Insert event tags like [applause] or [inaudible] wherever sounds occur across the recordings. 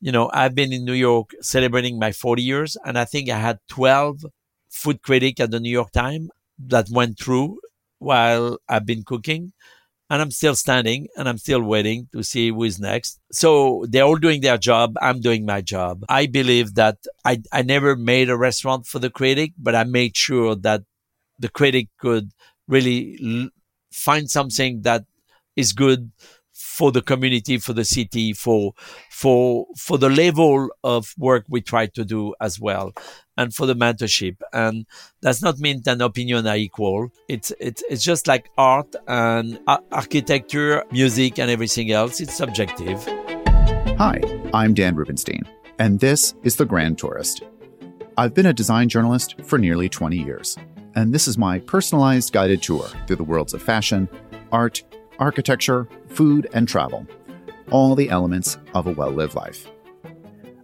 you know, I've been in New York celebrating my 40 years, and I think I had 12 food critics at the New York Times that went through while I've been cooking. And I'm still standing and I'm still waiting to see who is next. So they're all doing their job. I'm doing my job. I believe that I, I never made a restaurant for the critic, but I made sure that the critic could really l- find something that is good for the community, for the city, for for for the level of work we try to do as well, and for the mentorship. And does not mean that opinion are equal. It's it's it's just like art and architecture, music, and everything else. It's subjective. Hi, I'm Dan Rubinstein, and this is the Grand Tourist. I've been a design journalist for nearly 20 years, and this is my personalized guided tour through the worlds of fashion, art architecture, food, and travel, all the elements of a well lived life.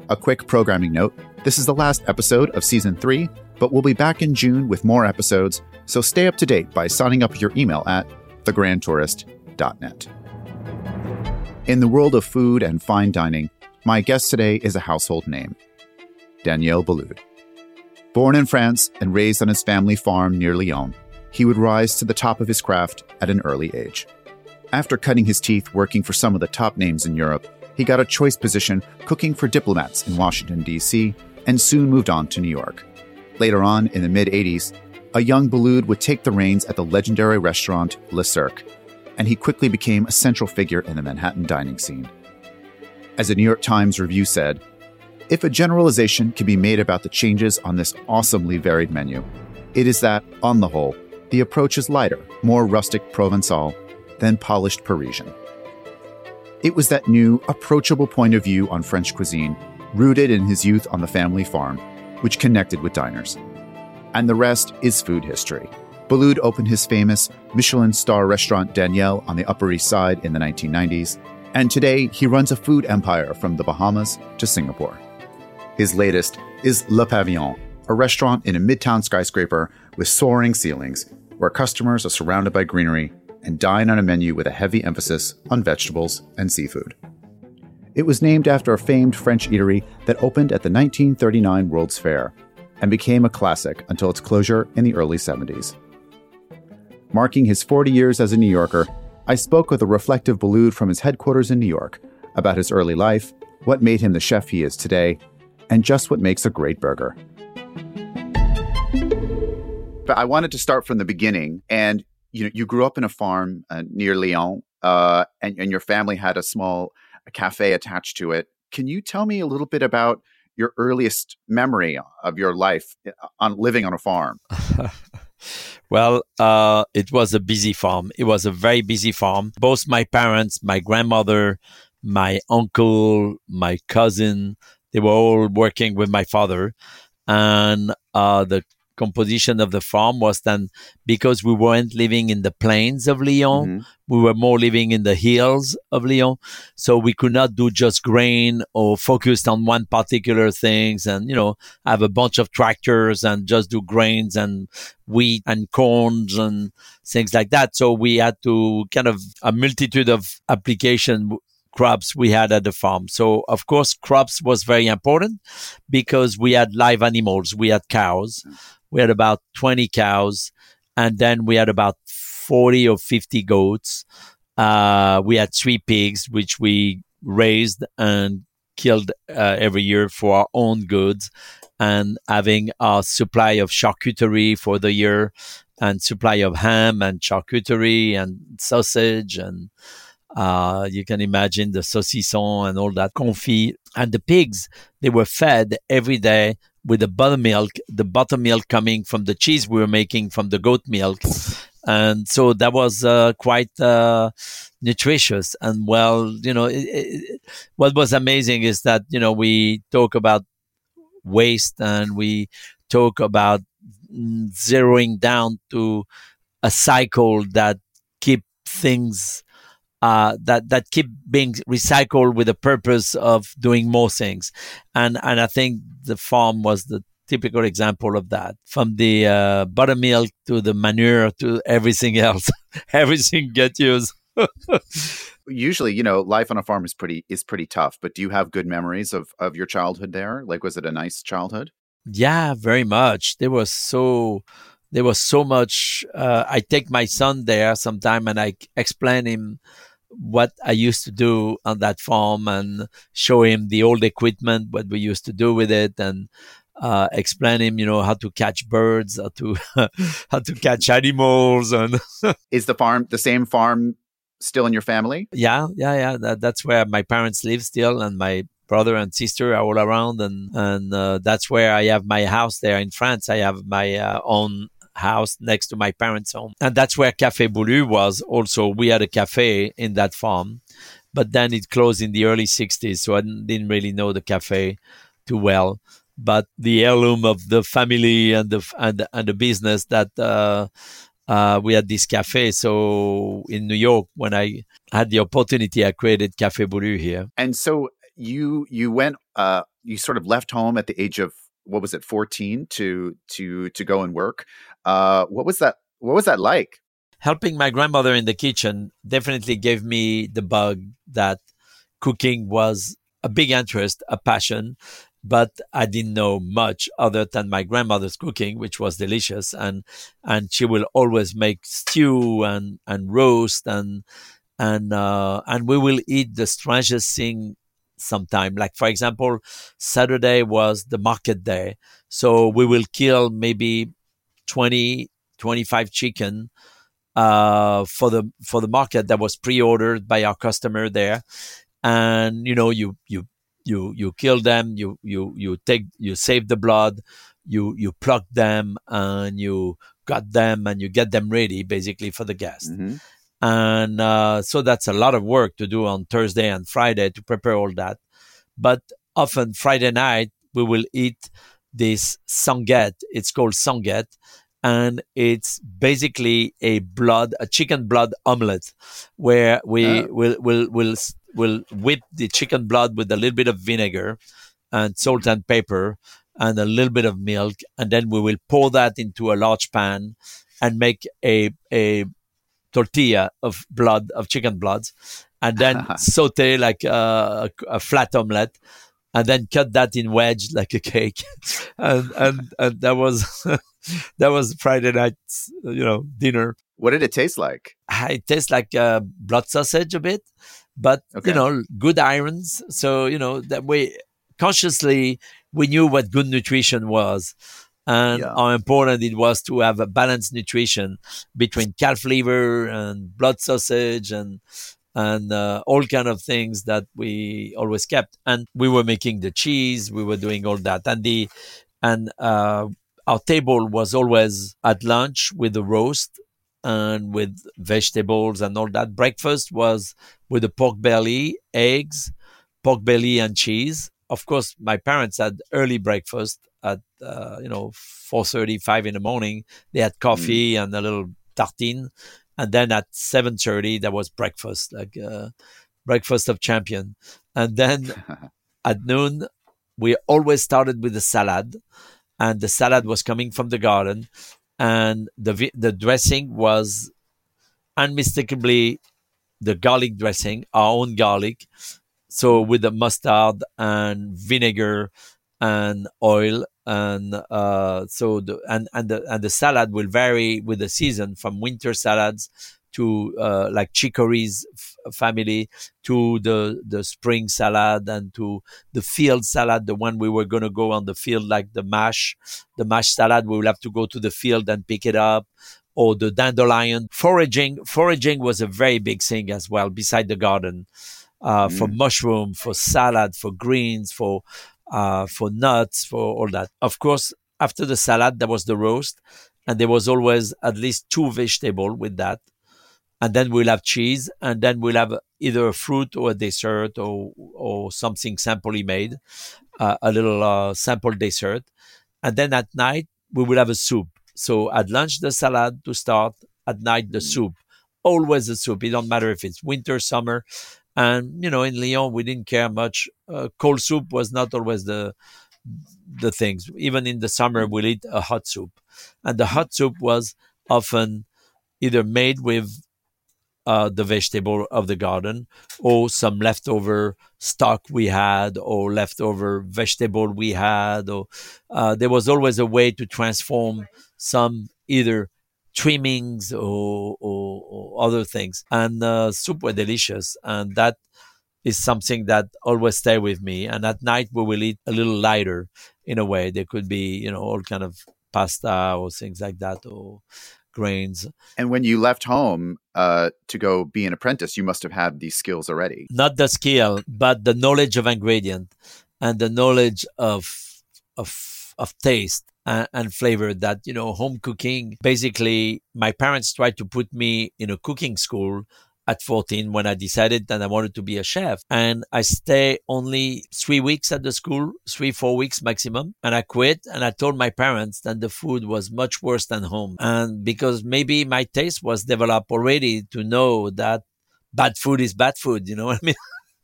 A quick programming note this is the last episode of season three, but we'll be back in June with more episodes, so stay up to date by signing up your email at thegrandtourist.net. In the world of food and fine dining, my guest today is a household name Daniel Boulud. Born in France and raised on his family farm near Lyon, he would rise to the top of his craft at an early age. After cutting his teeth working for some of the top names in Europe, he got a choice position cooking for diplomats in Washington, D.C., and soon moved on to New York. Later on, in the mid 80s, a young Boulud would take the reins at the legendary restaurant Le Cirque, and he quickly became a central figure in the Manhattan dining scene. As a New York Times review said, if a generalization can be made about the changes on this awesomely varied menu, it is that, on the whole, the approach is lighter, more rustic Provençal, than polished Parisian. It was that new, approachable point of view on French cuisine, rooted in his youth on the family farm, which connected with diners. And the rest is food history. Boulud opened his famous Michelin star restaurant Daniel on the Upper East Side in the 1990s, and today he runs a food empire from the Bahamas to Singapore. His latest is Le Pavillon, a restaurant in a midtown skyscraper with soaring ceilings, where customers are surrounded by greenery and dine on a menu with a heavy emphasis on vegetables and seafood. It was named after a famed French eatery that opened at the 1939 World's Fair and became a classic until its closure in the early 70s. Marking his 40 years as a New Yorker, I spoke with a reflective Boulud from his headquarters in New York about his early life, what made him the chef he is today, and just what makes a great burger. But I wanted to start from the beginning, and you know, you grew up in a farm uh, near Lyon, uh, and, and your family had a small cafe attached to it. Can you tell me a little bit about your earliest memory of your life uh, on living on a farm? [laughs] well, uh, it was a busy farm. It was a very busy farm. Both my parents, my grandmother, my uncle, my cousin, they were all working with my father. And uh, the composition of the farm was then because we weren't living in the plains of Lyon, mm-hmm. we were more living in the hills of Lyon. So we could not do just grain or focused on one particular things and, you know, have a bunch of tractors and just do grains and wheat and corns and things like that. So we had to kind of a multitude of application crops we had at the farm. So of course, crops was very important because we had live animals. We had cows we had about 20 cows, and then we had about 40 or 50 goats. Uh, we had three pigs, which we raised and killed uh, every year for our own goods, and having a supply of charcuterie for the year, and supply of ham and charcuterie and sausage and uh, you can imagine the saucisson and all that confit. And the pigs, they were fed every day with the buttermilk, the buttermilk coming from the cheese we were making from the goat milk. And so that was uh, quite uh, nutritious. And well, you know, it, it, what was amazing is that, you know, we talk about waste and we talk about zeroing down to a cycle that keep things uh, that that keep being recycled with the purpose of doing more things, and and I think the farm was the typical example of that. From the uh, buttermilk to the manure to everything else, [laughs] everything get used. [laughs] Usually, you know, life on a farm is pretty is pretty tough. But do you have good memories of of your childhood there? Like, was it a nice childhood? Yeah, very much. There was so there was so much. Uh, I take my son there sometime and I explain him what I used to do on that farm and show him the old equipment, what we used to do with it, and uh, explain him, you know, how to catch birds, how to [laughs] how to catch animals, and [laughs] is the farm the same farm still in your family? Yeah, yeah, yeah. That, that's where my parents live still, and my brother and sister are all around, and and uh, that's where I have my house there in France. I have my uh, own house next to my parents' home. And that's where Café Boulud was also. We had a cafe in that farm, but then it closed in the early 60s. So I didn't really know the cafe too well. But the heirloom of the family and the, and, and the business that, uh, uh, we had this cafe. So in New York, when I had the opportunity, I created Café Boulud here. And so you you went uh, you sort of left home at the age of what was it 14 to to to go and work? Uh what was that what was that like? Helping my grandmother in the kitchen definitely gave me the bug that cooking was a big interest a passion but I didn't know much other than my grandmother's cooking, which was delicious, and and she will always make stew and and roast and and uh, and we will eat the strangest thing sometime. Like, for example, Saturday was the market day. So we will kill maybe 20, 25 chicken uh, for the for the market that was pre-ordered by our customer there. And you know, you you you you kill them, you you you take you save the blood, you you pluck them and you cut them and you get them ready basically for the guest. Mm-hmm. And uh, so that's a lot of work to do on Thursday and Friday to prepare all that. But often Friday night, we will eat this sanguette. It's called sanguette. And it's basically a blood, a chicken blood omelette, where we oh. will will will will whip the chicken blood with a little bit of vinegar and salt and pepper and a little bit of milk, and then we will pour that into a large pan and make a a tortilla of blood of chicken bloods and then [laughs] saute like a, a, flat omelette and then cut that in wedge like a cake. [laughs] And and and that was [laughs] that was friday night, you know dinner. What did it taste like? It tastes like uh, blood sausage a bit but okay. you know good irons. So you know that way consciously we knew what good nutrition was and yeah. how important it was to have a balanced nutrition between calf liver and blood sausage and and uh, all kind of things that we always kept. And we were making the cheese we were doing all that. And the and uh, our table was always at lunch with the roast and with vegetables and all that. Breakfast was with the pork belly eggs pork belly and cheese. Of course my parents had early breakfast at uh, you know 4:35 in the morning. They had coffee mm. and a little tartine, and then at 7:30 there was breakfast, like uh, breakfast of champion. And then [laughs] at noon we always started with the salad, and the salad was coming from the garden, and the the dressing was unmistakably the garlic dressing, our own garlic. So with the mustard and vinegar and oil and uh, so the and and the and the salad will vary with the season from winter salads to uh, like chicory's f- family to the the spring salad and to the field salad the one we were going to go on the field like the mash the mash salad we will have to go to the field and pick it up or the dandelion foraging foraging was a very big thing as well beside the garden uh, mm. for mushroom for salad for greens for uh, for nuts, for all that. Of course, after the salad, there was the roast, and there was always at least two vegetable with that. And then we'll have cheese, and then we'll have either a fruit or a dessert or or something simply made, uh, a little uh, sample dessert. And then at night we will have a soup. So at lunch the salad to start, at night the mm. soup. Always the soup. It don't matter if it's winter, summer. And you know, in Lyon, we didn't care much. Uh, cold soup was not always the the things. Even in the summer, we'll eat a hot soup, and the hot soup was often either made with uh, the vegetable of the garden or some leftover stock we had or leftover vegetable we had or uh, there was always a way to transform some either trimmings or, or, or other things. And uh, soup were delicious. And that is something that always stay with me. And at night we will eat a little lighter in a way. There could be you know all kind of pasta or things like that or grains. And when you left home uh, to go be an apprentice, you must have had these skills already. Not the skill, but the knowledge of ingredient and the knowledge of of of taste and, and flavor. That you know, home cooking. Basically, my parents tried to put me in a cooking school at 14 when I decided that I wanted to be a chef. And I stay only three weeks at the school, three, four weeks maximum. And I quit and I told my parents that the food was much worse than home. And because maybe my taste was developed already to know that bad food is bad food, you know what I mean?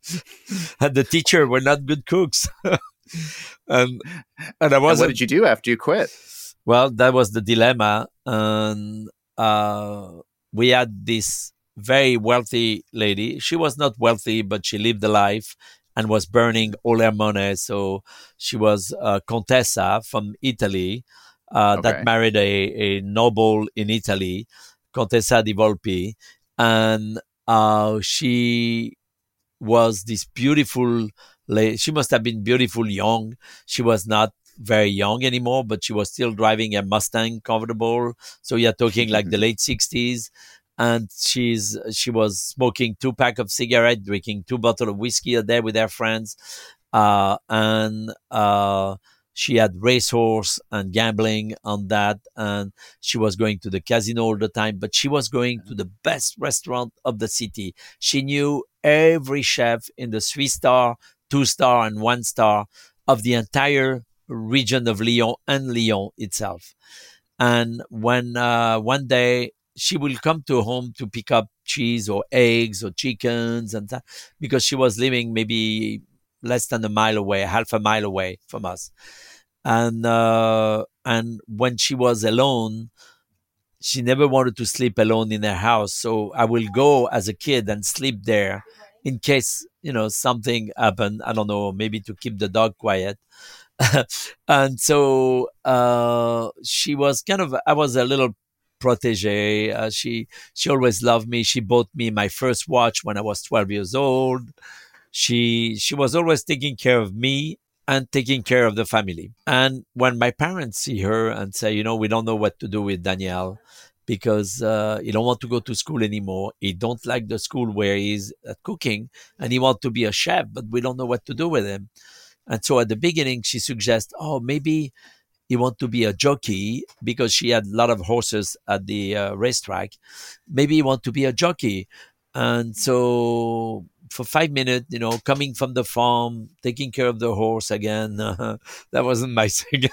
[laughs] and the teacher were not good cooks. [laughs] [laughs] and, and I was What did you do after you quit? Well, that was the dilemma. And, uh, we had this very wealthy lady. She was not wealthy, but she lived a life and was burning all her money. So she was a contessa from Italy uh, okay. that married a, a noble in Italy, Contessa di Volpi. And uh, she was this beautiful lady. She must have been beautiful young. She was not very young anymore, but she was still driving a Mustang comfortable. So you're talking like the [laughs] late 60s and she's she was smoking two pack of cigarette, drinking two bottle of whiskey a day with her friends, uh, and uh, she had racehorse and gambling on that, and she was going to the casino all the time. But she was going to the best restaurant of the city. She knew every chef in the three star, two star, and one star of the entire region of Lyon and Lyon itself. And when uh, one day she will come to home to pick up cheese or eggs or chickens and that because she was living maybe less than a mile away, half a mile away from us. And uh, and when she was alone, she never wanted to sleep alone in her house. So I will go as a kid and sleep there in case you know something happened. I don't know, maybe to keep the dog quiet. [laughs] and so uh, she was kind of. I was a little protege. Uh, she she always loved me. She bought me my first watch when I was 12 years old. She she was always taking care of me and taking care of the family. And when my parents see her and say, you know, we don't know what to do with Daniel because uh, he don't want to go to school anymore. He don't like the school where he's at cooking, and he want to be a chef, but we don't know what to do with him. And so at the beginning, she suggests, oh, maybe he want to be a jockey because she had a lot of horses at the uh, racetrack. Maybe he want to be a jockey. And so for five minutes, you know, coming from the farm, taking care of the horse again, uh, [laughs] that wasn't my [laughs] thing.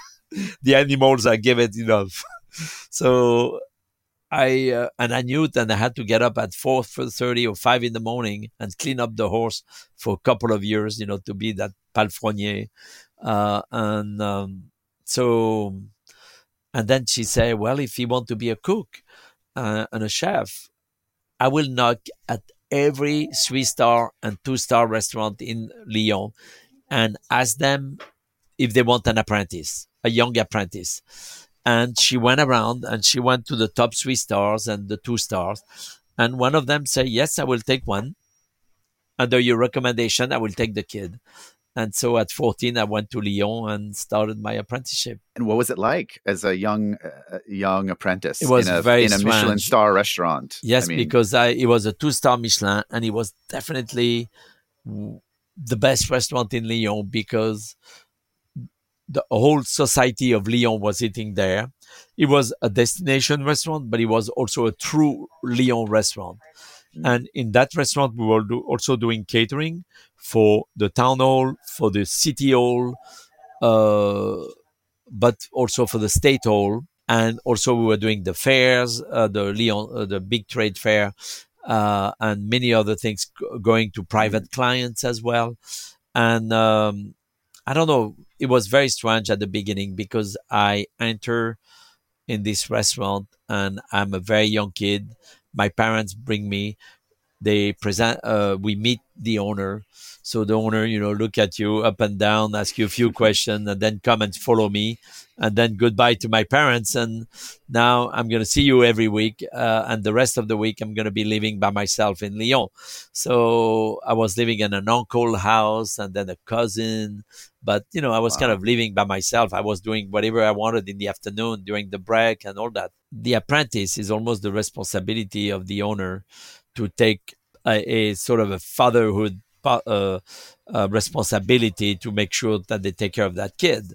the animals, I give it enough. [laughs] so I uh, and I knew that I had to get up at four thirty or five in the morning and clean up the horse for a couple of years, you know, to be that palefrenier. Uh, and um, so, and then she said, well, if you want to be a cook uh, and a chef, I will knock at every three star and two star restaurant in Lyon and ask them if they want an apprentice, a young apprentice. And she went around and she went to the top three stars and the two stars. And one of them said, Yes, I will take one. Under your recommendation, I will take the kid. And so at 14, I went to Lyon and started my apprenticeship. And what was it like as a young uh, young apprentice? It was in a, very in a strange. Michelin star restaurant. Yes, I mean, because I, it was a two star Michelin, and it was definitely the best restaurant in Lyon because the whole society of Lyon was eating there. It was a destination restaurant, but it was also a true Lyon restaurant. Mm. And in that restaurant, we were do, also doing catering for the town hall, for the city hall, uh, but also for the state hall. And also we were doing the fairs, uh, the Lyon, uh, the big trade fair, uh, and many other things going to private clients as well. And um, I don't know, it was very strange at the beginning because I enter in this restaurant and I'm a very young kid my parents bring me they present. Uh, we meet the owner. So the owner, you know, look at you up and down, ask you a few questions, and then come and follow me, and then goodbye to my parents. And now I'm going to see you every week, uh, and the rest of the week I'm going to be living by myself in Lyon. So I was living in an uncle house, and then a cousin, but you know, I was wow. kind of living by myself. I was doing whatever I wanted in the afternoon during the break and all that. The apprentice is almost the responsibility of the owner to take a, a sort of a fatherhood uh, uh, responsibility to make sure that they take care of that kid.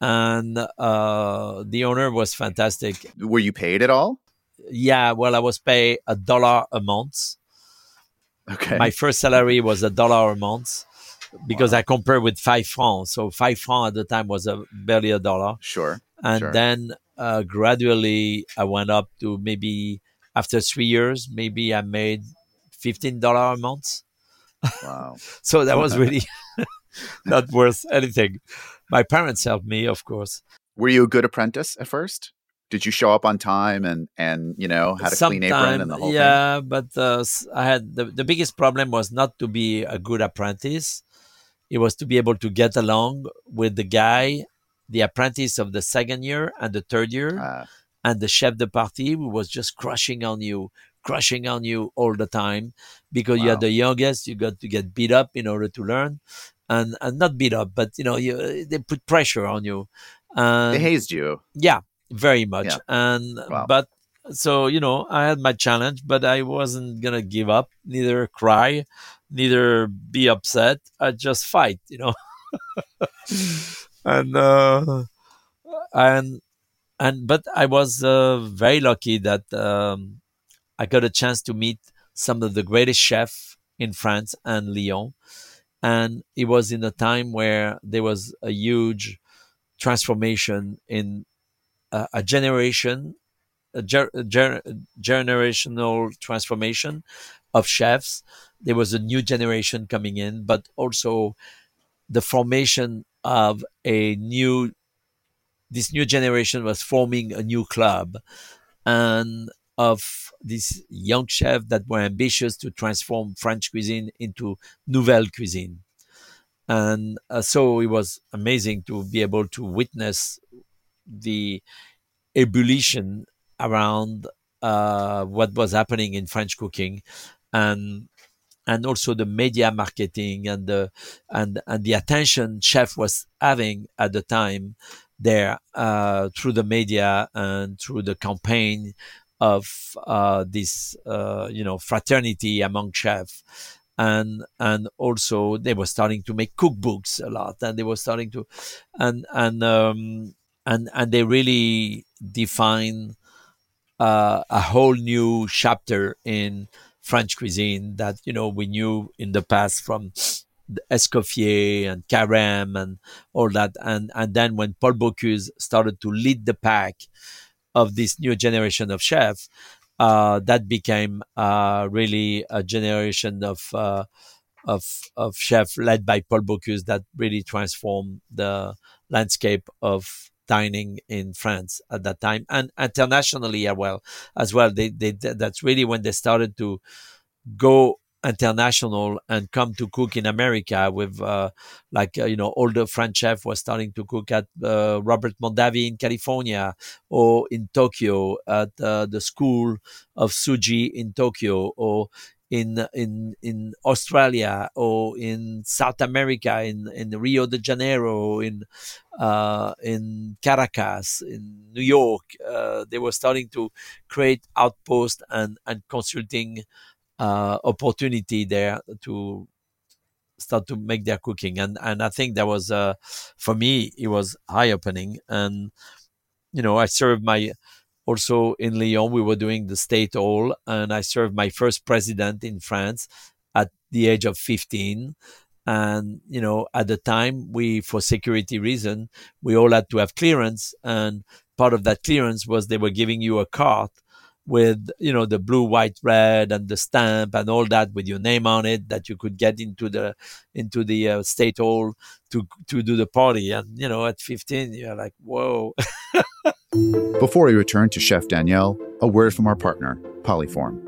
And uh, the owner was fantastic. Were you paid at all? Yeah, well, I was paid a dollar a month. Okay. My first salary was a dollar a month because wow. I compared with five francs. So five francs at the time was a barely a dollar. Sure. And sure. then uh, gradually I went up to maybe after three years, maybe I made fifteen dollar a month. Wow. [laughs] so that was [laughs] really [laughs] not worth anything. My parents helped me, of course. Were you a good apprentice at first? Did you show up on time and and you know had a Sometime, clean apron and the whole yeah, thing? Yeah, but uh, I had the, the biggest problem was not to be a good apprentice. It was to be able to get along with the guy, the apprentice of the second year and the third year, uh, and the chef de partie who was just crushing on you, crushing on you all the time because wow. you're the youngest. You got to get beat up in order to learn, and and not beat up, but you know you they put pressure on you. And, they hazed you. Yeah, very much. Yeah. And wow. but so you know I had my challenge, but I wasn't gonna give up, neither cry, neither be upset. I just fight, you know. [laughs] and uh, and and but I was uh, very lucky that um, I got a chance to meet some of the greatest chefs in France and Lyon. And it was in a time where there was a huge transformation in a, a generation, a, ger, a ger, generational transformation of chefs. There was a new generation coming in, but also the formation of a new this new generation was forming a new club and of these young chefs that were ambitious to transform French cuisine into nouvelle cuisine. And uh, so it was amazing to be able to witness the ebullition around uh, what was happening in French cooking, and and also the media marketing and the and and the attention chef was having at the time there uh, through the media and through the campaign of uh, this uh, you know fraternity among chefs and and also they were starting to make cookbooks a lot and they were starting to and and um, and and they really define uh, a whole new chapter in French cuisine that you know we knew in the past from Escoffier and Carême and all that. And and then when Paul Bocuse started to lead the pack of this new generation of chefs, uh, that became uh, really a generation of uh, of of chefs led by Paul Bocuse that really transformed the landscape of dining in France at that time and internationally as well. As well, they, they that's really when they started to go international and come to cook in America with uh, like uh, you know the French chef was starting to cook at uh, Robert Mondavi in California or in Tokyo at uh, the school of Tsuji in Tokyo or in in in Australia or in South America in in Rio de Janeiro in uh, in Caracas in New York uh, they were starting to create outposts and and consulting uh, opportunity there to start to make their cooking. And and I think that was uh, for me it was eye opening and you know I served my also in Lyon we were doing the state hall and I served my first president in France at the age of 15 and you know at the time we for security reason we all had to have clearance and part of that clearance was they were giving you a card with you know the blue white red and the stamp and all that with your name on it that you could get into the into the uh, state hall to to do the party. And you know at 15 you're like whoa [laughs] before we return to chef daniel a word from our partner poliform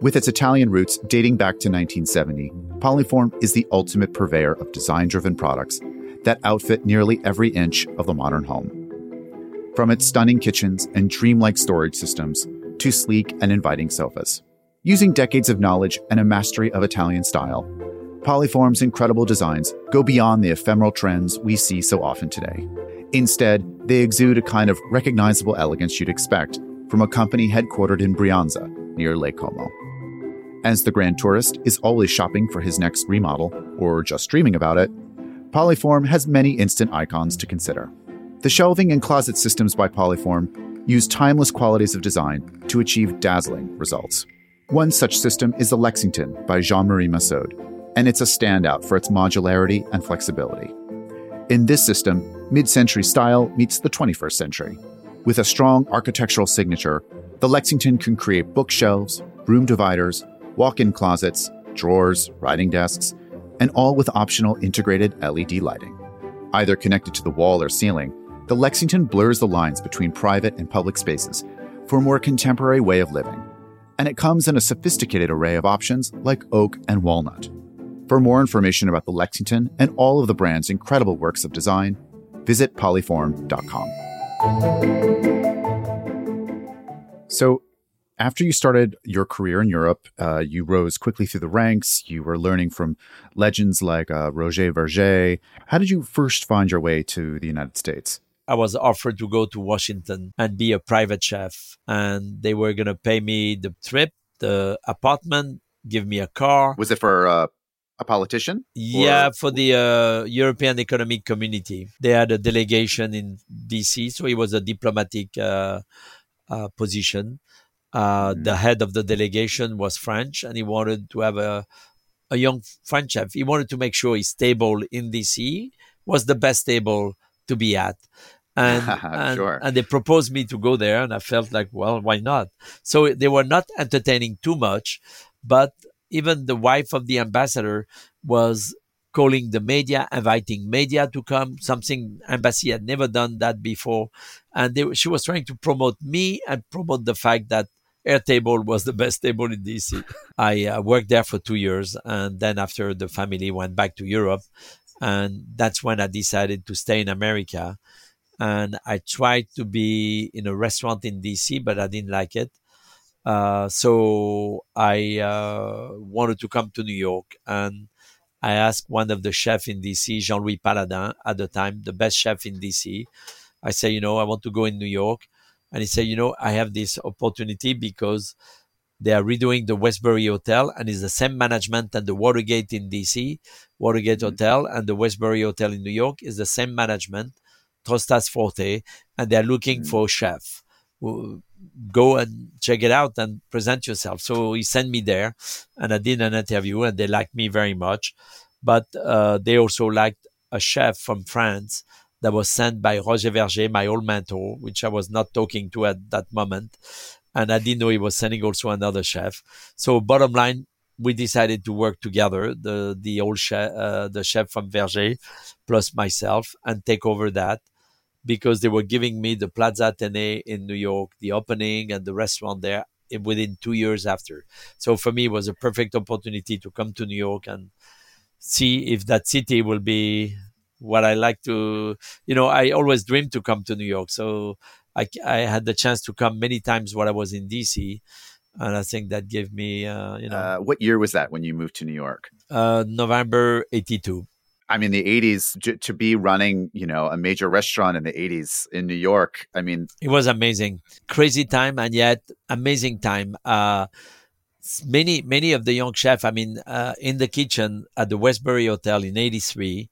With its Italian roots dating back to 1970, Poliform is the ultimate purveyor of design driven products that outfit nearly every inch of the modern home. From its stunning kitchens and dreamlike storage systems to sleek and inviting sofas. Using decades of knowledge and a mastery of Italian style, Poliform's incredible designs go beyond the ephemeral trends we see so often today. Instead, they exude a kind of recognizable elegance you'd expect from a company headquartered in Brianza, near Lake Como. As the grand tourist is always shopping for his next remodel or just dreaming about it, Poliform has many instant icons to consider. The shelving and closet systems by Poliform use timeless qualities of design to achieve dazzling results. One such system is the Lexington by Jean Marie Massaud, and it's a standout for its modularity and flexibility. In this system, mid century style meets the 21st century. With a strong architectural signature, the Lexington can create bookshelves, room dividers, walk in closets, drawers, writing desks, and all with optional integrated LED lighting. Either connected to the wall or ceiling, the Lexington blurs the lines between private and public spaces for a more contemporary way of living. And it comes in a sophisticated array of options like oak and walnut. For more information about the Lexington and all of the brand's incredible works of design, visit poliform.com. So, after you started your career in Europe, uh, you rose quickly through the ranks. You were learning from legends like uh, Roger Vergé. How did you first find your way to the United States? I was offered to go to Washington and be a private chef, and they were going to pay me the trip, the apartment, give me a car. Was it for uh, a politician? Yeah, for the uh, European Economic Community. They had a delegation in DC, so it was a diplomatic uh, uh, position. Uh, mm. The head of the delegation was French, and he wanted to have a a young French chef. He wanted to make sure his table in DC was the best table to be at. And, [laughs] and, sure. and they proposed me to go there, and I felt like, well, why not? So they were not entertaining too much, but even the wife of the ambassador was calling the media, inviting media to come, something embassy had never done that before. And they, she was trying to promote me and promote the fact that our table was the [laughs] best table in DC. I uh, worked there for two years, and then after the family went back to Europe, and that's when I decided to stay in America. And I tried to be in a restaurant in DC, but I didn't like it. Uh, so I uh, wanted to come to New York, and I asked one of the chefs in DC, Jean Louis Palladin, at the time, the best chef in DC. I said, you know, I want to go in New York. And he said, you know, I have this opportunity because they are redoing the Westbury Hotel and it's the same management and the Watergate in DC, Watergate mm-hmm. Hotel and the Westbury Hotel in New York is the same management, Trusthouse Forte, and they're looking mm-hmm. for a chef. Go and check it out and present yourself. So he sent me there and I did an interview and they liked me very much. But uh, they also liked a chef from France that was sent by Roger Vergé, my old mentor, which I was not talking to at that moment. And I didn't know he was sending also another chef. So bottom line, we decided to work together, the, the old chef, uh, the chef from Vergé plus myself and take over that because they were giving me the Plaza Athénée in New York, the opening and the restaurant there within two years after. So for me, it was a perfect opportunity to come to New York and see if that city will be what I like to, you know, I always dreamed to come to New York. So I, I had the chance to come many times while I was in DC. And I think that gave me, uh, you know. Uh, what year was that when you moved to New York? Uh, November 82. I mean, the 80s, j- to be running, you know, a major restaurant in the 80s in New York, I mean. It was amazing. Crazy time and yet amazing time. Uh, many, many of the young chefs, I mean, uh, in the kitchen at the Westbury Hotel in 83,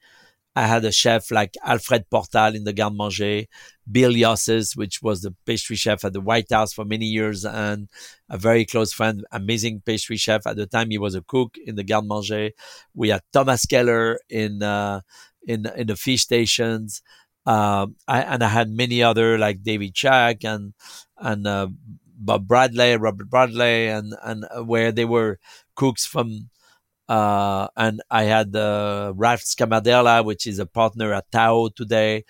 I had a chef like Alfred Portale in the Garde Manger, Bill Yosses, which was the pastry chef at the White House for many years and a very close friend, amazing pastry chef. At the time, he was a cook in the Garde Manger. We had Thomas Keller in, uh, in, in the fish stations. Uh, I, and I had many other like David Chack and, and, uh, Bob Bradley, Robert Bradley, and, and uh, where they were cooks from, uh, and I had uh, Ralph Scamardella, which is a partner at Tao today.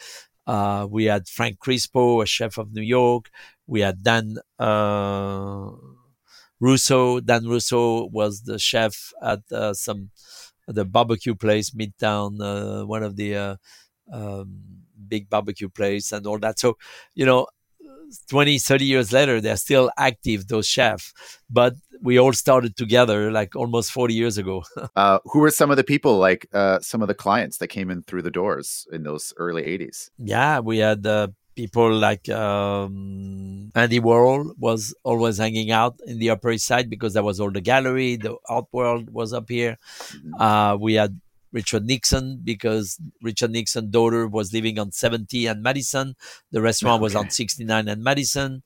Uh, we had Frank Crispo, a chef of New York. We had Dan uh, Russo, Dan Russo was the chef at uh, some the barbecue place midtown, uh, one of the um, big barbecue place and all that. So, you know, 20, 30 years later, they're still active, those chefs. But we all started together like almost 40 years ago. [laughs] uh, who were some of the people, like uh, some of the clients that came in through the doors in those early 80s? Yeah, we had uh, people like um, Andy Warhol was always hanging out in the Upper East Side because that was all the gallery. The art world was up here. Mm-hmm. Uh, we had Richard Nixon because Richard Nixon's daughter was living on 70 and Madison. The restaurant okay. was on 69 and Madison.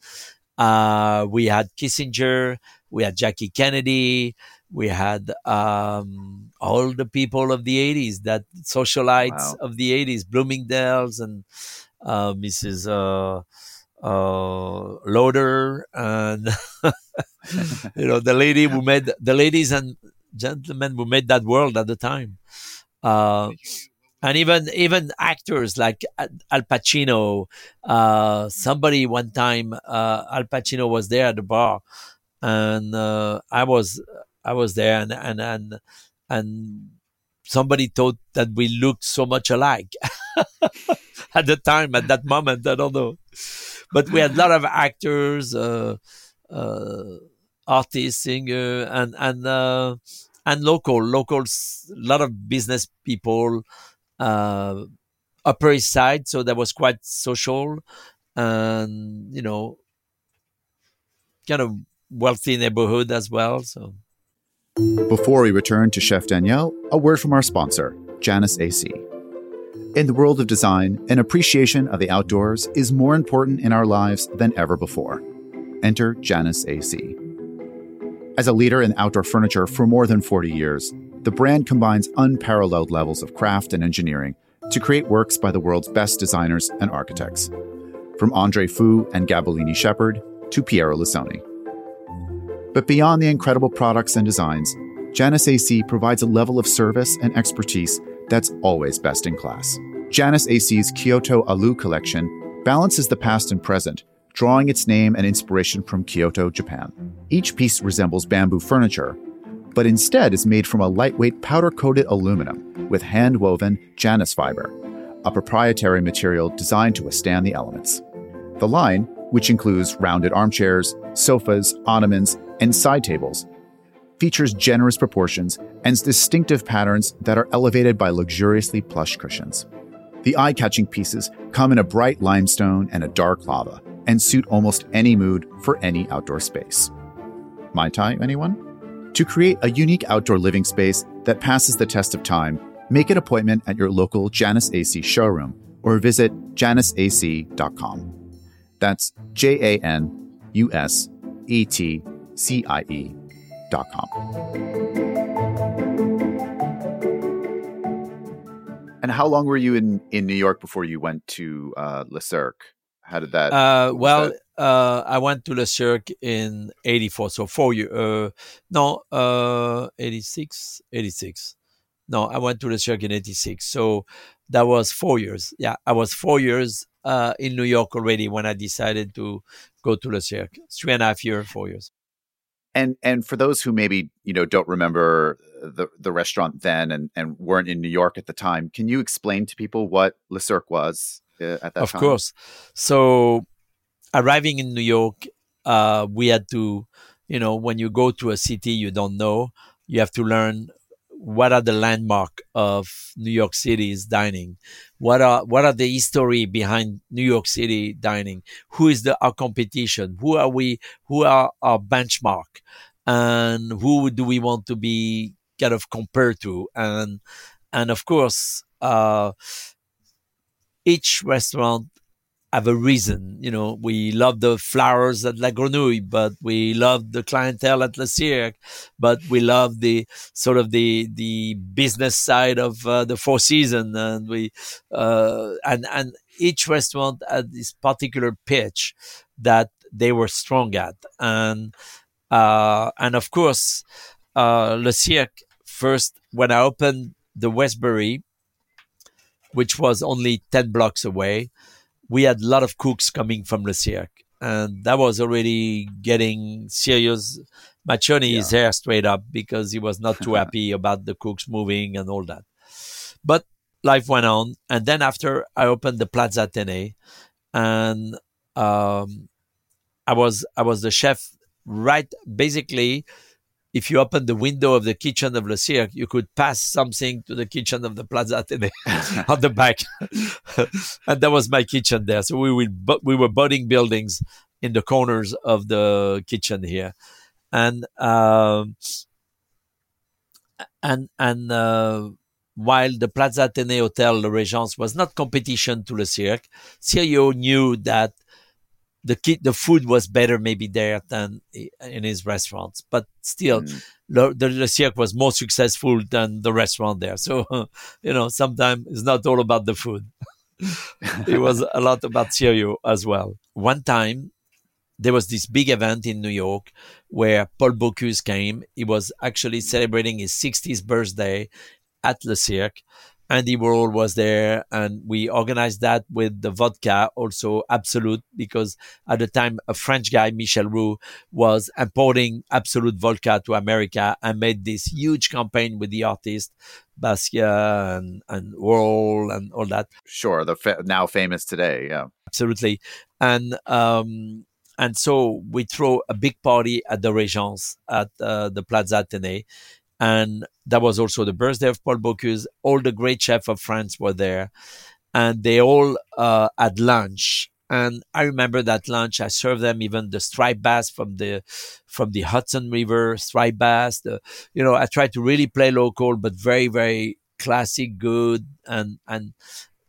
Uh, we had Kissinger, we had Jackie Kennedy, we had um, all the people of the 80s, that socialites wow. of the 80s, Bloomingdale's and uh, Mrs. Uh, uh, Lauder, and [laughs] you know the lady who made the ladies and gentlemen who made that world at the time. Uh, and even even actors like Al Pacino. Uh, somebody one time, uh, Al Pacino was there at the bar, and uh, I was I was there, and and and and somebody thought that we looked so much alike [laughs] at the time, at that moment. I don't know, but we had a lot of actors, uh, uh, artists, singer, and and uh, and local locals, a lot of business people uh, Upper East Side, so that was quite social and you know, kind of wealthy neighborhood as well. So. Before we return to Chef Daniel, a word from our sponsor, Janus et Cie. In the world of design, an appreciation of the outdoors is more important in our lives than ever before. Enter Janus et Cie. As a leader in outdoor furniture for more than 40 years, the brand combines unparalleled levels of craft and engineering to create works by the world's best designers and architects, from Andre Fu and Gabellini Sheppard to Piero Lissoni. But beyond the incredible products and designs, Janus et Cie provides a level of service and expertise that's always best in class. Janus et Cie's Kyoto Alu collection balances the past and present, drawing its name and inspiration from Kyoto, Japan. Each piece resembles bamboo furniture, but instead is made from a lightweight powder coated aluminum with hand woven Janus fiber, a proprietary material designed to withstand the elements. The line, which includes rounded armchairs, sofas, ottomans, and side tables, features generous proportions and distinctive patterns that are elevated by luxuriously plush cushions. The eye catching pieces come in a bright limestone and a dark lava and suit almost any mood for any outdoor space. Mai Tai, anyone? To create a unique outdoor living space that passes the test of time, make an appointment at your local Janus et Cie showroom or visit janusetcie.com. That's J A N U S E T C I E dot com. And how long were you in, in New York before you went to uh, Le Cirque? How did that? Uh, well, that? Uh, I went to Le Cirque in 84, so four years. Uh, no, uh, 86, 86. No, I went to Le Cirque in 86. So that was four years. Yeah, I was four years uh, in New York already when I decided to go to Le Cirque. Three and a half years, four years. And and for those who maybe you know don't remember the the restaurant then and and weren't in New York at the time, can you explain to people what Le Cirque was? Uh, at that of time? Course. So arriving in New York, uh, we had to, you know, when you go to a city you don't know, you have to learn what are the landmark of New York City's dining, what are what are the history behind New York City dining, who is the our competition, who are we, who are our benchmark, and who do we want to be kind of compared to, and and of course. Uh, each restaurant have a reason. You know, we love the flowers at La Grenouille, but we love the clientele at Le Cirque, but we love the sort of the the business side of uh, the Four Seasons, and we uh, and and each restaurant had this particular pitch that they were strong at, and uh, and of course, uh, Le Cirque first when I opened the Westbury which was only 10 blocks away, we had a lot of cooks coming from Le Cirque. and that was already getting serious. Maccioni yeah. his hair straight up because he was not too [laughs] happy about the cooks moving and all that. But life went on, and then after I opened the Plaza Athénée, and um, I was I was the chef right basically if you open the window of the kitchen of Le Cirque, you could pass something to the kitchen of the Plaza Athénée [laughs] on the back. and that was my kitchen there. So we, will, we were budding buildings in the corners of the kitchen here. And, um, and, and, uh, while the Plaza Athénée Hotel, Le Régence, was not competition to Le Cirque, Sirio knew that the kid, the food was better maybe there than in his restaurants, but still, mm. the, the cirque was more successful than the restaurant there. So, [laughs] you know, sometimes it's not all about the food. [laughs] it was a lot about Sirio as well. One time, there was this big event in New York where Paul Bocuse came. He was actually celebrating his 60th birthday at Le Cirque Andy Warhol was there, and we organized that with the vodka, also Absolut, because at the time a French guy, Michel Roux, was importing Absolut vodka to America and made this huge campaign with the artist Basquiat and, and Warhol and all that. Sure, the fa- now famous today, yeah, absolutely, and um, and so we throw a big party at the Régence at uh, the Plaza Athénée and that was also the birthday of Paul Bocuse. All the great chefs of France were there, and they all uh, had lunch. And I remember that lunch. I served them even the striped bass from the from the Hudson River, striped bass. The, you know, I tried to really play local, but very very classic, good, and and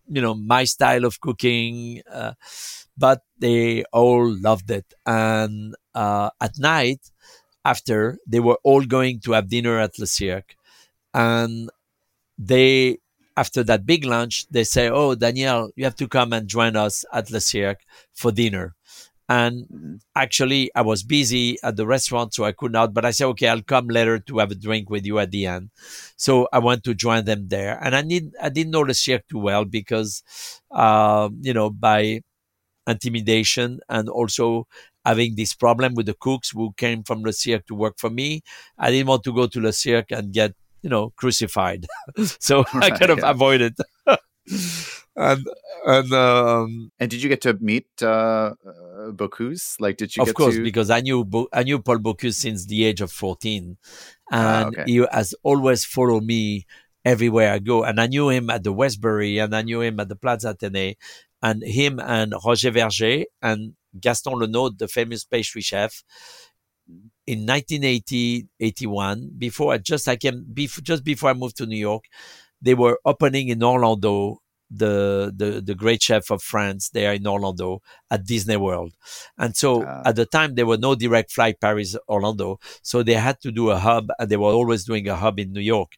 you know my style of cooking. Uh, but they all loved it. And uh, at night, after they were all going to have dinner at Le Cirque. And they, after that big lunch, they say, Oh, Daniel, you have to come and join us at Le Cirque for dinner. And actually, I was busy at the restaurant, so I could not. But I said, okay, I'll come later to have a drink with you at the end. So I went to join them there, and I need I didn't know the Cirque too well because, uh, you know, by intimidation and also having this problem with the cooks who came from Le Cirque to work for me. I didn't want to go to Le Cirque and get, you know, crucified. [laughs] so right, [laughs] I kind of yeah. avoided. [laughs] and and um, and did you get to meet uh, uh Bocuse? Like, did you? Of course, to... because I knew Bo- I knew Paul Bocuse since the age of fourteen, ah, and okay. he has always followed me everywhere I go. And I knew him at the Westbury, and I knew him at the Plaza Athénée, and him and Roger Vergé and Gaston Lenôtre, the famous pastry chef, in 1980, 81, before I just I came, before, just before I moved to New York, they were opening in Orlando the the the great chef of France there in Orlando at Disney World. And so uh, at the time there were no direct flight Paris Orlando, so they had to do a hub and they were always doing a hub in New York.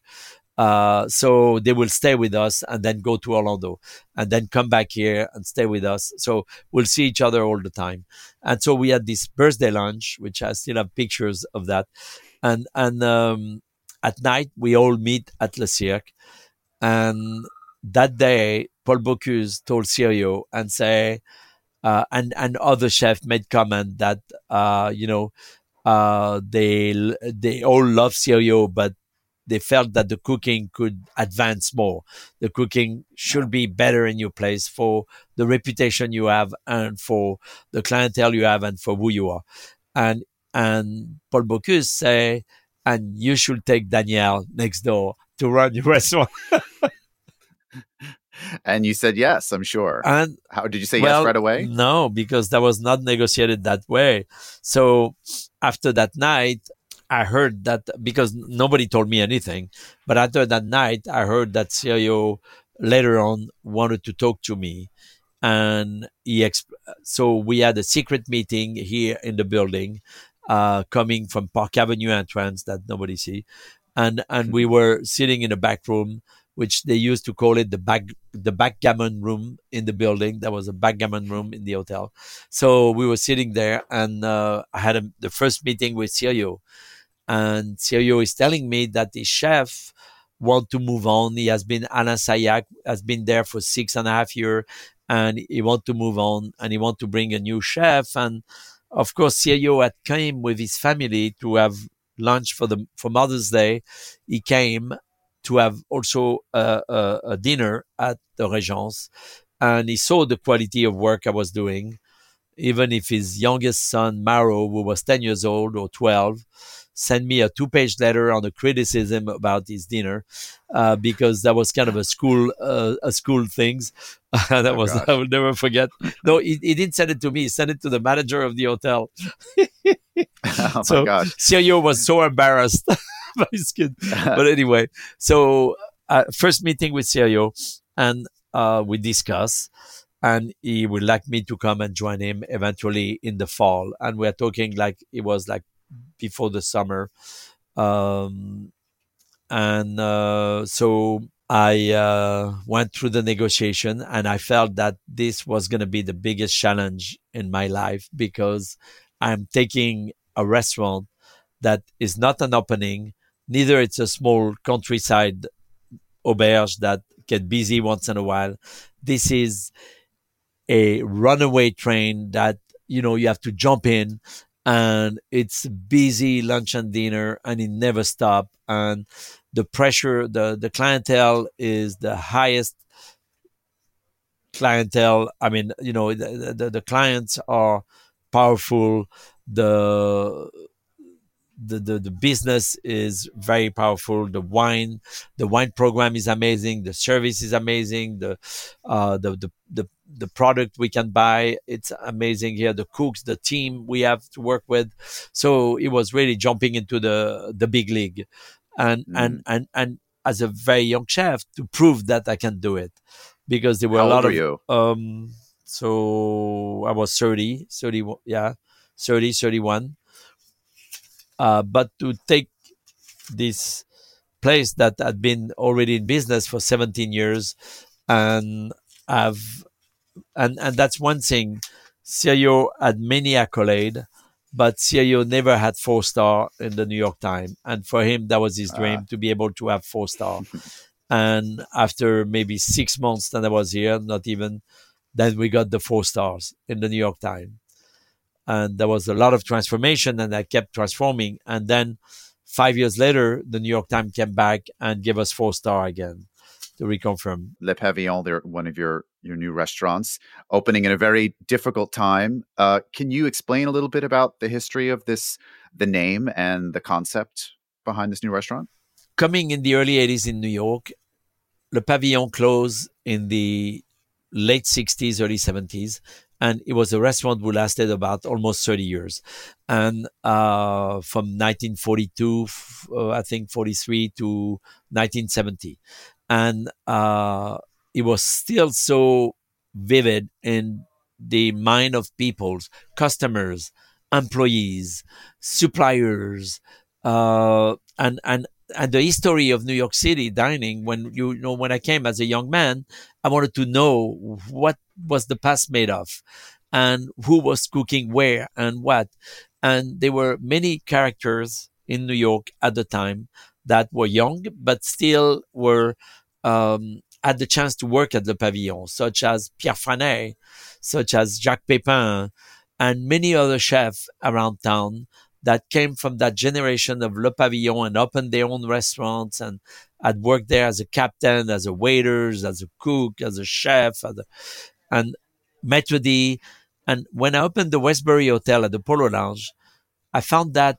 Uh, so they will stay with us and then go to Orlando and then come back here and stay with us. So we'll see each other all the time. And so we had this birthday lunch, which I still have pictures of that. And, and, um, at night we all meet at Le Cirque. And that day, Paul Bocuse told Sirio and say, uh, and, and other chef made comment that, uh, you know, uh, they, they all love Sirio, but they felt that the cooking could advance more. The cooking should be better in your place for the reputation you have and for the clientele you have and for who you are. And and Paul Bocuse say, and you should take Daniel next door to run your [laughs] restaurant. [laughs] and you said yes, I'm sure. And how did you say well, yes right away? No, because that was not negotiated that way. So after that night, I heard that because nobody told me anything, but after that night, I heard that Sirio later on wanted to talk to me, and he exp- so we had a secret meeting here in the building, uh, coming from Park Avenue entrance that nobody see, and and we were sitting in a back room, which they used to call it the back the backgammon room in the building. There was a backgammon room in the hotel, so we were sitting there, and uh, I had a, the first meeting with Sirio and Sirio is telling me that the chef want to move on. He has been Alain Sailhac has been there for six and a half years, and he want to move on and he want to bring a new chef and of course Sirio had came with his family to have lunch for the for Mother's Day. He came to have also a, a, a dinner at the Regence, and he saw the quality of work I was doing. Even if his youngest son Mauro, who was ten years old or twelve, sent me a two-page letter on the criticism about his dinner uh, because that was kind of a school uh, a school things. [laughs] that oh, was gosh. I will never forget. No, he, he, didn't send it to me. He sent it to the manager of the hotel. [laughs] oh [laughs] so my gosh! Sirio was so embarrassed by his kid. but anyway, so uh, first meeting with Sirio, and uh, we discuss and he would like me to come and join him eventually in the fall. And we're talking like it was like before the summer. Um, and uh, so I uh, went through the negotiation and I felt that this was going to be the biggest challenge in my life because I'm taking a restaurant that is not an opening, neither it's a small countryside auberge that get busy once in a while. This is a runaway train that you know you have to jump in and it's busy lunch and dinner and it never stop and the pressure the the clientele is the highest clientele i mean you know the, the, the clients are powerful the the, the, the business is very powerful. The wine, the wine program is amazing. The service is amazing. The, uh, the, the, the, the product we can buy, it's amazing here. The cooks, the team we have to work with. So it was really jumping into the, the big league and, mm. and, and, and as a very young chef to prove that I can do it because there were How a lot of, you? um, so I was 30, 30, yeah, 30, 31 uh, but to take this place that had been already in business for 17 years and have and and that's one thing. Sirio had many accolades but Sirio never had four star in the New York Times. And for him that was his dream uh. to be able to have four star. [laughs] And after maybe six months that I was here not even then we got the four stars in the New York Times. And there was a lot of transformation and I kept transforming. And then five years later, the New York Times came back and gave us four star again to from. Le Pavillon, they're one of your your new restaurants, opening in a very difficult time. Uh, can you explain a little bit about the history of this, the name and the concept behind this new restaurant? Coming in the early 80s in New York, Le Pavillon closed in the late 60s, early 70s and it was a restaurant who lasted about almost 30 years and uh, from 1942 uh, i think 43 to 1970 and uh, it was still so vivid in the mind of people's customers employees suppliers uh, and and and the history of New York City dining when you, you know when I came as a young man I wanted to know what was the past made of and who was cooking where and what. And there were many characters in New York at the time that were young, but still were, um, had the chance to work at the Pavillon, such as Pierre Franey, such as Jacques Pepin, and many other chefs around town that came from that generation of Le Pavillon and opened their own restaurants and had worked there as a captain, as a waiter, as a cook, as a chef, as a, and Maître D. And when I opened the Westbury Hotel at the Polo Lounge, I found that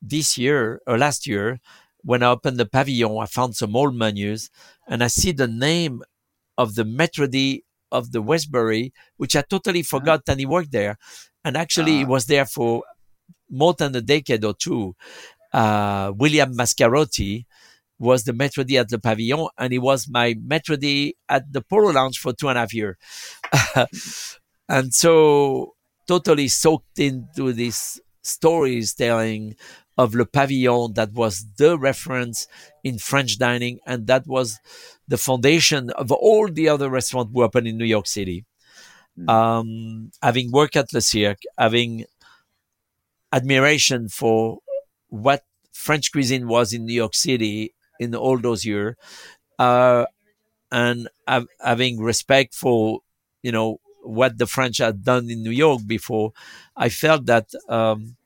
this year or last year, when I opened the pavilion, I found some old menus and I see the name of the D of the Westbury, which I totally forgot that he worked there. And actually, uh. he ah. was there for more than a decade or two. Uh, William Mascarotti, was the D at the Pavillon, and he was my D at the Polo Lounge for two and a half years. [laughs] and so, totally soaked into this stories telling of Le Pavillon that was the reference in French dining, and that was the foundation of all the other restaurants we opened in New York City. Mm. Um, having worked at Le Cirque, having admiration for what French cuisine was in New York City in all those years, uh, and having respect for you know, what the French had done in New York before, I felt that um,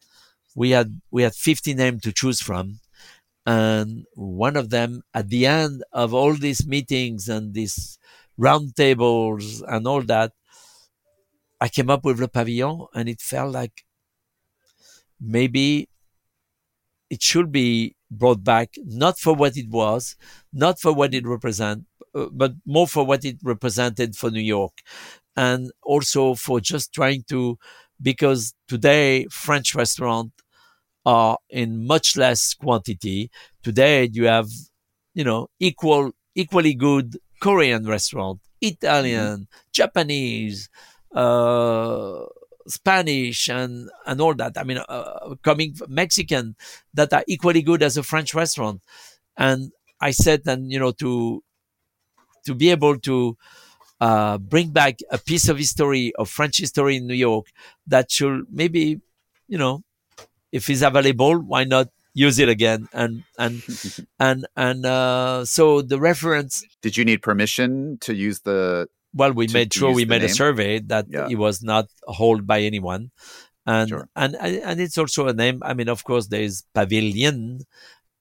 we had we had 50 names to choose from, and one of them at the end of all these meetings and these roundtables and all that, I came up with Le Pavillon, and it felt like maybe it should be brought back, not for what it was, not for what it represent, uh, but more for what it represented for New York, and also for just trying to, because today French restaurants are in much less quantity. Today you have, you know, equal, equally good Korean restaurant, Italian, mm-hmm. Japanese, uh, Spanish and and all that. I mean, uh, coming Mexican that are equally good as a French restaurant. And I said, and you know, to to be able to uh, bring back a piece of history of French history in New York that should maybe, you know, if it's available, why not use it again? And and [laughs] and and uh, so the reference. Did you need permission to use the well, we made sure we made name. a survey that yeah. it was not held by anyone, and sure. and and it's also a name. I mean, of course, there is pavilion,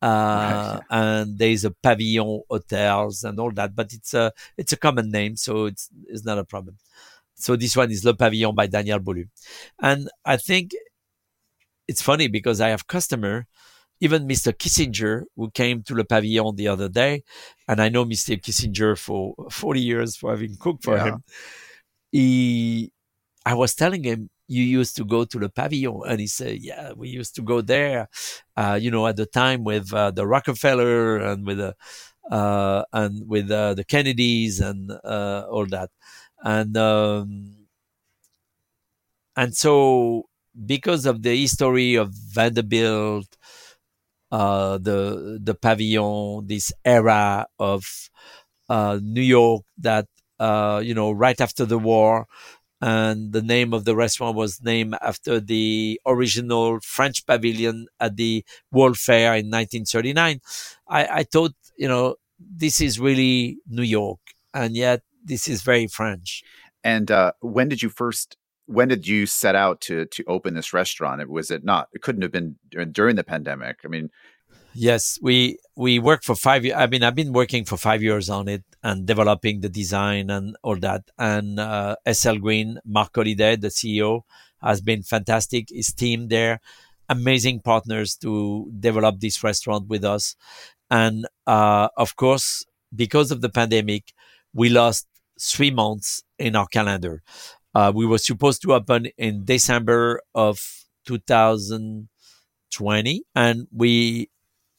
uh, and there is a pavillon hotels and all that, but it's a it's a common name, so it's it's not a problem. So this one is Le Pavillon by Daniel Boulud, and I think it's funny because I have customer even Mr. Kissinger, who came to Le Pavillon the other day, and I know Mr. Kissinger for 40 years for having cooked for yeah. him. He, I was telling him, you used to go to Le Pavillon, and he said, "Yeah, we used to go there." Uh, you know, at the time with uh, the Rockefeller and with the uh, and with uh, the Kennedys and uh, all that, and um, and so because of the history of Vanderbilt uh, the the pavilion, this era of uh, New York that uh, you know right after the war, and the name of the restaurant was named after the original French pavilion at the World Fair in 1939. I, I thought you know this is really New York, and yet this is very French. And uh, when did you first when did you set out to to open this restaurant? It was it not? It couldn't have been during the pandemic. I mean, yes, we we worked for five years. I mean, I've been working for five years on it and developing the design and all that. And uh, SL Green, Marc Holliday, the CEO, has been fantastic. His team there, amazing partners to develop this restaurant with us. And uh, of course, because of the pandemic, we lost three months in our calendar. Uh, we were supposed to open in December of 2020, and we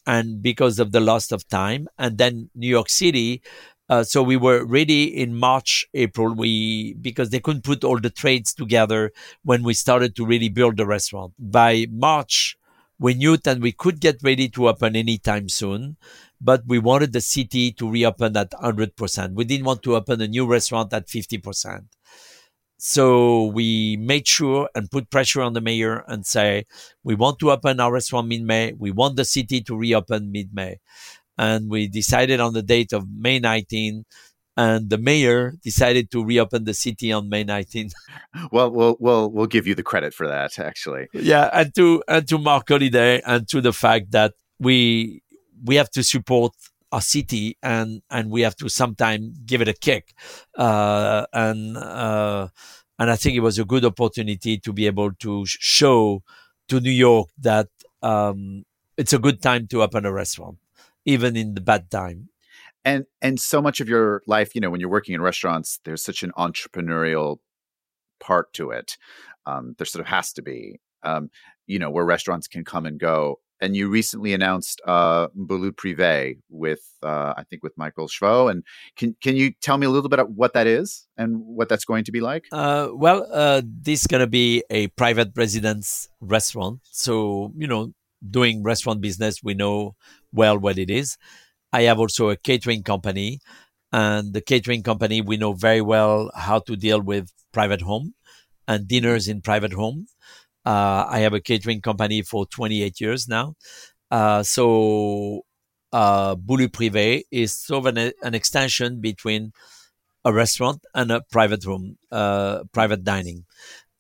and because of the loss of time, and then New York City. Uh, so we were ready in March, April. We because they couldn't put all the trades together when we started to really build the restaurant. By March, we knew that we could get ready to open anytime soon, but we wanted the city to reopen at 100%. We didn't want to open a new restaurant at 50%. So we made sure and put pressure on the mayor and say, we want to open our restaurant mid-May. We want the city to reopen mid-May. And we decided on the date of May 19 and the mayor decided to reopen the city on May 19. [laughs] Well, we'll we'll we'll give you the credit for that, actually. Yeah, and to and to Marc Holliday and to the fact that we we have to support a city and and we have to sometimes give it a kick. Uh, and uh, and I think it was a good opportunity to be able to show to New York that um, it's a good time to open a restaurant even in the bad time. And and so much of your life you know when you're working in restaurants there's such an entrepreneurial part to it um, there sort of has to be um, you know where restaurants can come and go and you recently announced uh, Boulud Privé with uh, I think with Michael Shvo. And can can you tell me a little bit about what that is and what that's going to be like? Uh, well, uh, this is going to be a private residence restaurant. So you know, doing restaurant business, we know well what it is. I have also a catering company, and the catering company we know very well how to deal with private home and dinners in private home. Uh, I have a catering company for 28 years now. Uh, so uh, Boulud Privé is sort of an, an, extension between a restaurant and a private room, uh, private dining.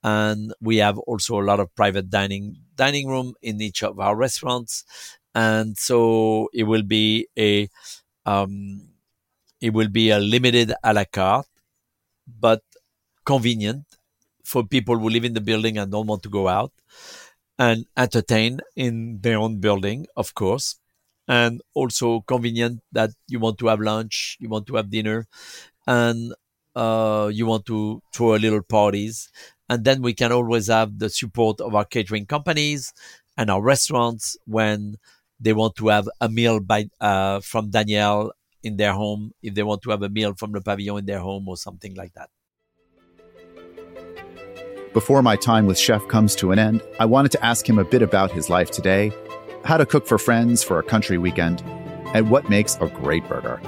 And we have also a lot of private dining dining room in each of our restaurants. And so it will be a um, it will be a limited a la carte, but convenient for people who live in the building and don't want to go out and entertain in their own building, of course. And also convenient that you want to have lunch, you want to have dinner, and uh, you want to throw a little parties. And then we can always have the support of our catering companies and our restaurants when they want to have a meal by uh, from Daniel in their home, if they want to have a meal from the pavilion in their home or something like that. Before my time with Chef comes to an end, I wanted to ask him a bit about his life today, how to cook for friends for a country weekend, and what makes a great burger.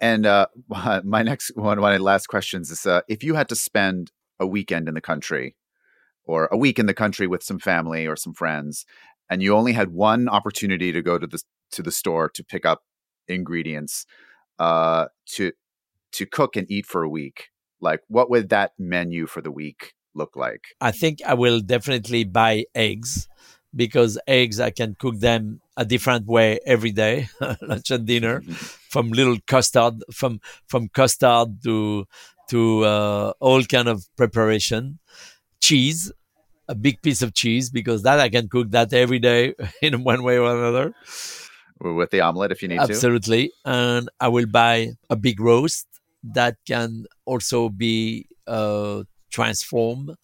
And uh, [laughs] my next one, my last questions is: uh, If you had to spend a weekend in the country, or a week in the country with some family or some friends, and you only had one opportunity to go to the to the store to pick up ingredients uh, to to cook and eat for a week, like what would that menu for the week look like? I think I will definitely buy eggs because eggs I can cook them a different way every day, [laughs] lunch and dinner, mm-hmm. from little custard, from from custard to to uh, all kind of preparation. Cheese, a big piece of cheese because that I can cook that every day [laughs] in one way or another. With the omelet, if you need Absolutely. to. Absolutely, and I will buy a big roast that can also be uh, transformed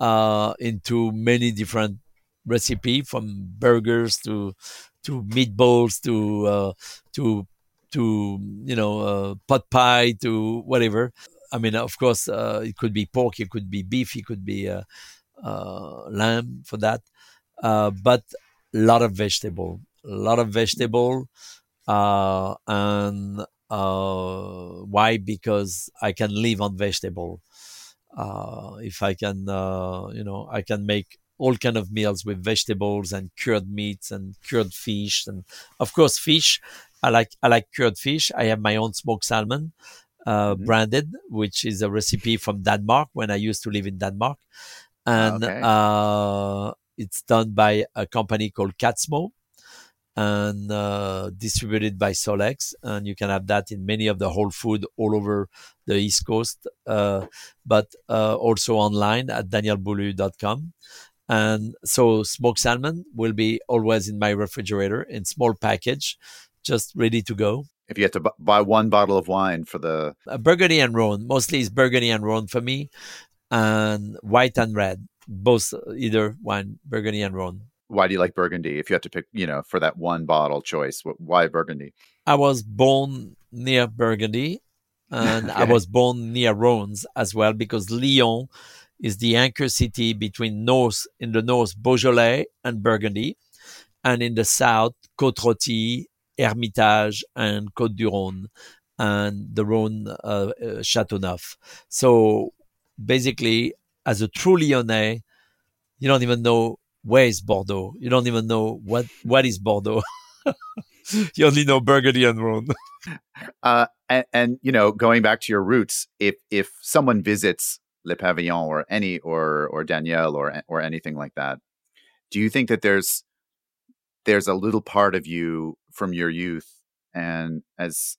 uh, into many different recipe from burgers to to meatballs to uh, to to you know uh, pot pie to whatever. I mean, of course, uh, it could be pork, it could be beef, it could be uh, uh, lamb for that, uh, but a lot of vegetable, a lot of vegetable, and why? Because I can live on vegetable. Uh, if I can, uh, you know, I can make all kind of meals with vegetables and cured meats and cured fish and of course fish i like i like cured fish i have my own smoked salmon uh, mm-hmm. branded which is a recipe from denmark when i used to live in denmark and okay. uh, it's done by a company called Catsmo and uh, distributed by Solex. And you can have that in many of the Whole Food all over the East Coast, uh, but uh, also online at danielboulud.com. And so smoked salmon will be always in my refrigerator in small package, just ready to go. If you had to b- buy one bottle of wine for the uh, Burgundy and Rhone, mostly it's Burgundy and Rhone for me, and white and red, both uh, either wine, Burgundy and Rhone. Why do you like Burgundy? If you had to pick, you know, for that one bottle choice, why Burgundy? I was born near Burgundy, and [laughs] okay. I was born near Rhone as well because Lyon is the anchor city between north in the north Beaujolais and Burgundy, and in the south Côte-Rôtie, Hermitage, and Côte du Rhône, and the Rhône uh, uh, Châteauneuf. So basically, as a true Lyonnais, you don't even know where is Bordeaux. You don't even know what what is Bordeaux. [laughs] you only know Burgundy and Rhône. [laughs] Uh, and, and, you know, going back to your roots, if if someone visits Le Pavillon or any or or Daniel or or anything like that. Do you think that there's there's a little part of you from your youth and as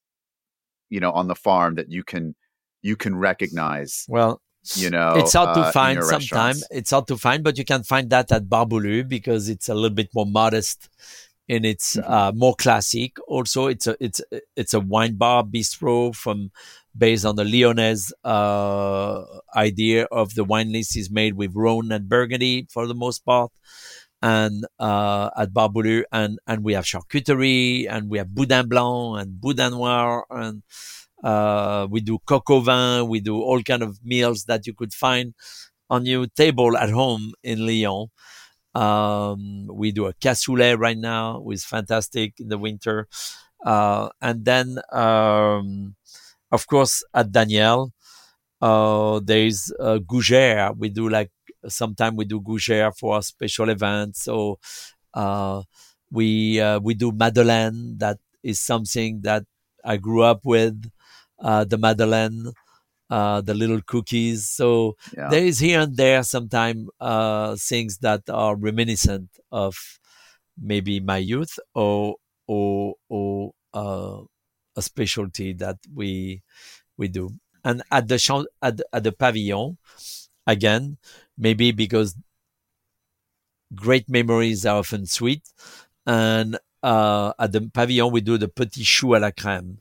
you know on the farm that you can you can recognize well you know it's hard to uh, find sometimes it's hard to find but you can find that at Bar Boulud because it's a little bit more modest and it's mm-hmm. uh, more classic also it's a it's it's a wine bar bistro from based on the Lyonnaise uh, idea of the wine list is made with Rhone and Burgundy for the most part. And uh, at Bar Boulud, and and we have charcuterie, and we have boudin blanc and boudin noir, and uh, we do coq vin, we do all kind of meals that you could find on your table at home in Lyon. Um, we do a cassoulet right now, which is fantastic in the winter. Uh, and then um, of course, at Daniel, uh, there's uh, Gougère. We do like sometimes we do Gougère for special events. So uh, we uh, we do Madeleine. That is something that I grew up with, uh, the Madeleine, uh, the little cookies. So yeah. there is here and there sometimes uh, things that are reminiscent of maybe my youth or or or uh, a specialty that we we do. And at the at, at the pavilion, again, maybe because great memories are often sweet, and uh, at the pavilion we do the petit chou à la crème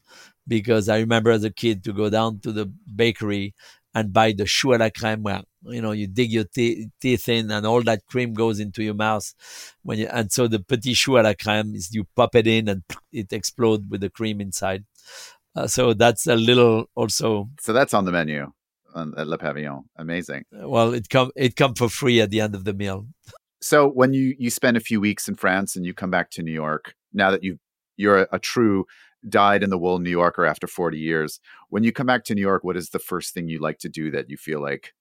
because I remember as a kid to go down to the bakery and buy the chou à la crème where you know you dig your te- teeth in and all that cream goes into your mouth when you and so the petit chou à la crème is you pop it in and [clears throat] it explodes with the cream inside. Uh, so that's a little also so that's on the menu at Le Pavillon. Amazing. Well it come it come for free at the end of the meal. So when you you spend a few weeks in France and you come back to New York now that you you're a, a true dyed in the wool New Yorker after 40 years. When you come back to New York, what is the first thing you like to do that you feel like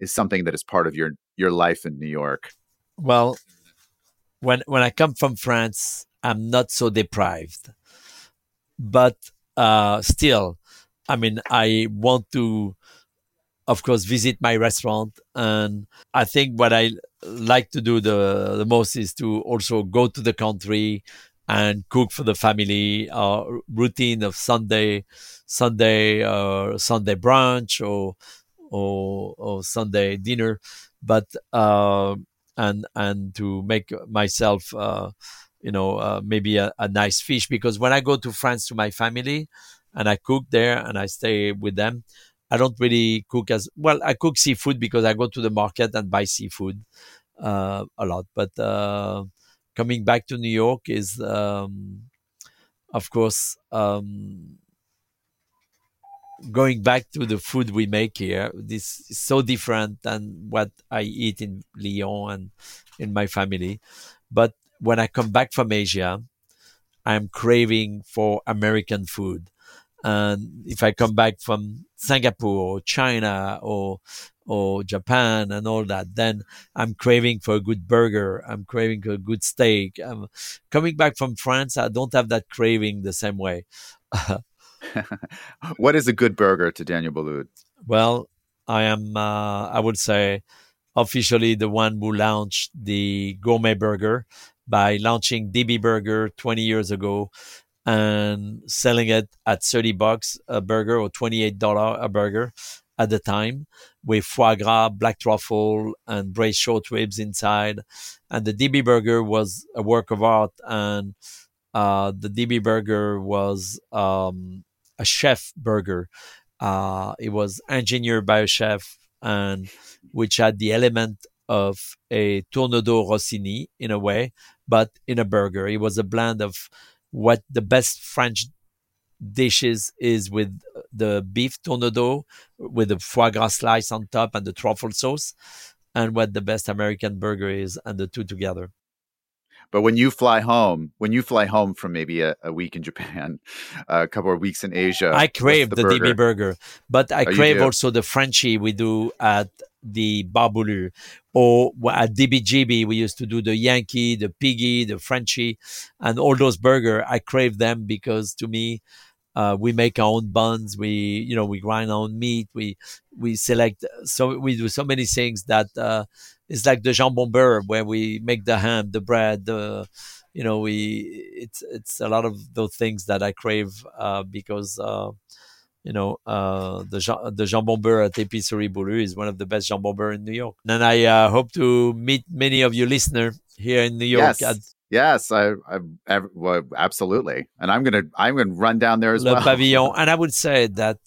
is something that is part of your your life in New York? Well, when when I come from France, I'm not so deprived. But uh, still, I mean, I want to, of course, visit my restaurant, and I think what I like to do the the most is to also go to the country, and cook for the family. Our routine of Sunday, Sunday, uh, Sunday brunch or, or, or Sunday dinner, but uh, and and to make myself, uh, you know, uh, maybe a, a nice fish because when I go to France to my family, and I cook there and I stay with them. I don't really cook as well. I cook seafood because I go to the market and buy seafood uh, a lot. But uh, coming back to New York is, um, of course, um, going back to the food we make here. This is so different than what I eat in Lyon and in my family. But when I come back from Asia, I'm craving for American food. And if I come back from Singapore or China or or Japan and all that, then I'm craving for a good burger. I'm craving for a good steak. I'm coming back from France. I don't have that craving the same way. [laughs] what is a good burger to Daniel Boulud? Well, I am, uh, I would say, officially the one who launched the gourmet burger by launching DB Burger 20 years ago and selling it at 30 bucks a burger or $28 a burger at the time with foie gras, black truffle, and braised short ribs inside. And the DB burger was a work of art. And uh, the DB burger was um, a chef burger. Uh, it was engineered by a chef and which had the element of a tournedos Rossini in a way, but in a burger. It was a blend of what the best French dishes is with the beef tournedos with the foie gras slice on top and the truffle sauce and what the best American burger is and the two together. But when you fly home, when you fly home from maybe a, a week in Japan, [laughs] a couple of weeks in Asia, I crave the, the DB burger, but I oh, crave also the Frenchie we do at the Bar Boulud. Or at DBGB, we used to do the Yankee, the Piggy, the Frenchie, and all those burger. I crave them because to me, uh, we make our own buns. We, you know, we grind our own meat. We, we select. So we do so many things that uh, it's like the jambon beurre where we make the ham, the bread, the, you know, we. It's it's a lot of those things that I crave uh, because. Uh, you know, uh, the the jambon beurre at Épicerie Boulud is one of the best jambon beurre in New York. And I uh, hope to meet many of you listeners here in New York yes. at Yes, I, I, well, absolutely, and I'm gonna, I'm gonna run down there as Le well. Pavillon, [laughs] and I would say that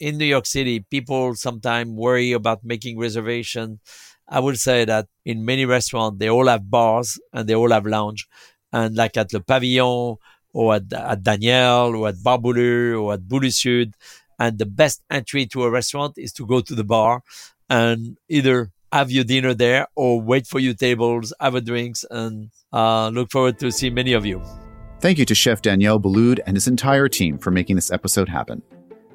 in New York City, people sometimes worry about making reservation. I would say that in many restaurants, they all have bars and they all have lounge, and like at Le Pavillon or at, at Daniel or at Bar Boulud or at Boulud Sud, and the best entry to a restaurant is to go to the bar and either have your dinner there or wait for your tables, have a drinks, and uh, look forward to see many of you. Thank you to Chef Daniel Boulud and his entire team for making this episode happen.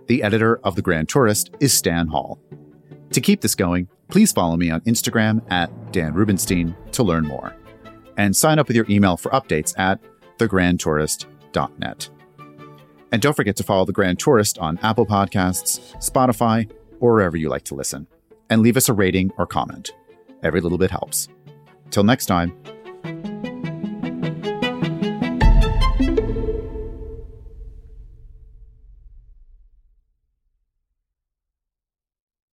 The editor of The Grand Tourist is Stan Hall. To keep this going, please follow me on Instagram at Dan Rubinstein to learn more. And sign up with your email for updates at thegrandtourist.net. And don't forget to follow The Grand Tourist on Apple Podcasts, Spotify, or wherever you like to listen. And leave us a rating or comment. Every little bit helps. Till next time.